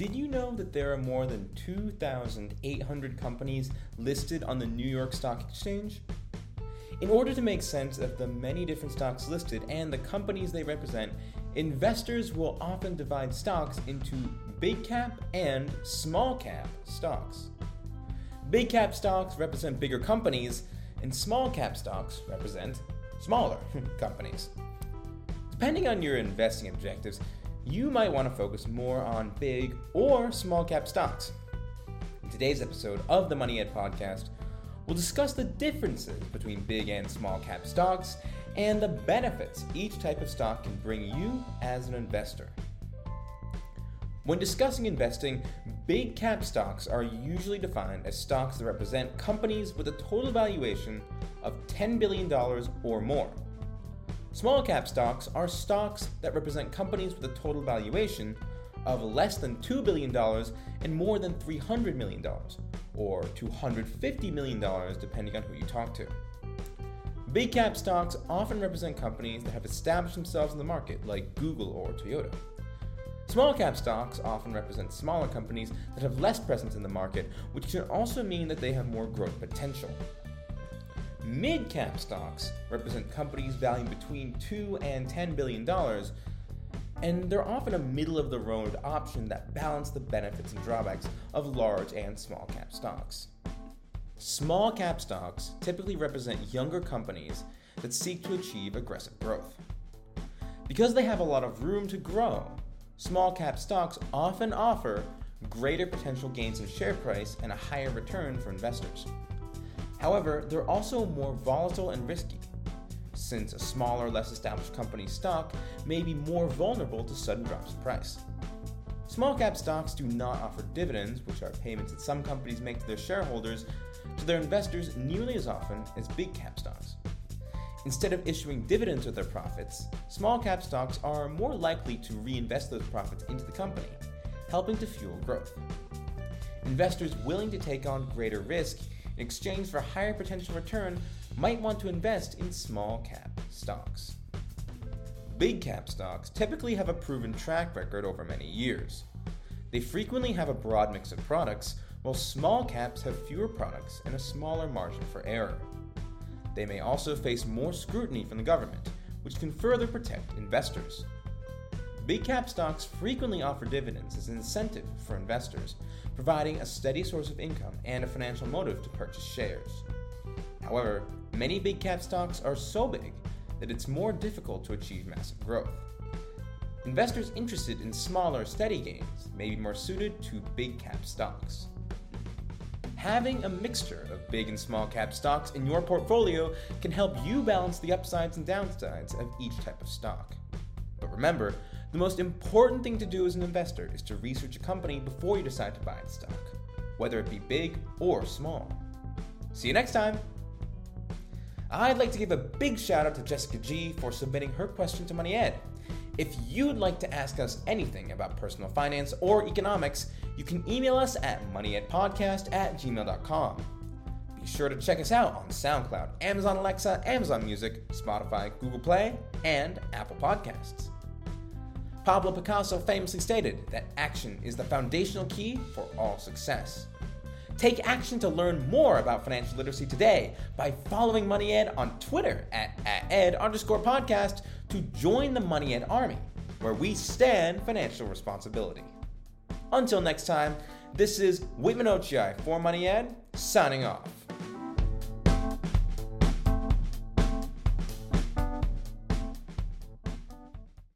Did you know that there are more than 2,800 companies listed on the New York Stock Exchange? In order to make sense of the many different stocks listed and the companies they represent, investors will often divide stocks into big cap and small cap stocks. Big cap stocks represent bigger companies, and small cap stocks represent smaller companies. Depending on your investing objectives, you might want to focus more on big or small cap stocks. In today's episode of the Money Ed podcast, We'll discuss the differences between big and small cap stocks and the benefits each type of stock can bring you as an investor. When discussing investing, big cap stocks are usually defined as stocks that represent companies with a total valuation of $10 billion or more. Small cap stocks are stocks that represent companies with a total valuation of less than $2 billion and more than $300 million, or $250 million depending on who you talk to. Big cap stocks often represent companies that have established themselves in the market, like Google or Toyota. Small cap stocks often represent smaller companies that have less presence in the market, which can also mean that they have more growth potential. Mid cap stocks represent companies valued between 2 and 10 billion dollars and they're often a middle of the road option that balance the benefits and drawbacks of large and small cap stocks. Small cap stocks typically represent younger companies that seek to achieve aggressive growth. Because they have a lot of room to grow, small cap stocks often offer greater potential gains in share price and a higher return for investors. However, they're also more volatile and risky, since a smaller, less established company's stock may be more vulnerable to sudden drops in price. Small cap stocks do not offer dividends, which are payments that some companies make to their shareholders, to their investors nearly as often as big cap stocks. Instead of issuing dividends with their profits, small cap stocks are more likely to reinvest those profits into the company, helping to fuel growth. Investors willing to take on greater risk in exchange for higher potential return might want to invest in small cap stocks. Big cap stocks typically have a proven track record over many years. They frequently have a broad mix of products, while small caps have fewer products and a smaller margin for error. They may also face more scrutiny from the government, which can further protect investors. Big cap stocks frequently offer dividends as an incentive for investors, providing a steady source of income and a financial motive to purchase shares. However, many big cap stocks are so big that it's more difficult to achieve massive growth. Investors interested in smaller, steady gains may be more suited to big cap stocks. Having a mixture of big and small cap stocks in your portfolio can help you balance the upsides and downsides of each type of stock. But remember, the most important thing to do as an investor is to research a company before you decide to buy its stock, whether it be big or small. See you next time! I'd like to give a big shout out to Jessica G for submitting her question to Money Ed. If you'd like to ask us anything about personal finance or economics, you can email us at moneyedpodcast at gmail.com. Be sure to check us out on SoundCloud, Amazon Alexa, Amazon Music, Spotify, Google Play, and Apple Podcasts. Pablo Picasso famously stated that action is the foundational key for all success. Take action to learn more about financial literacy today by following Money Ed on Twitter at, at ed underscore podcast to join the Money Ed Army, where we stand financial responsibility. Until next time, this is Whitman Ochiai for Money Ed, signing off.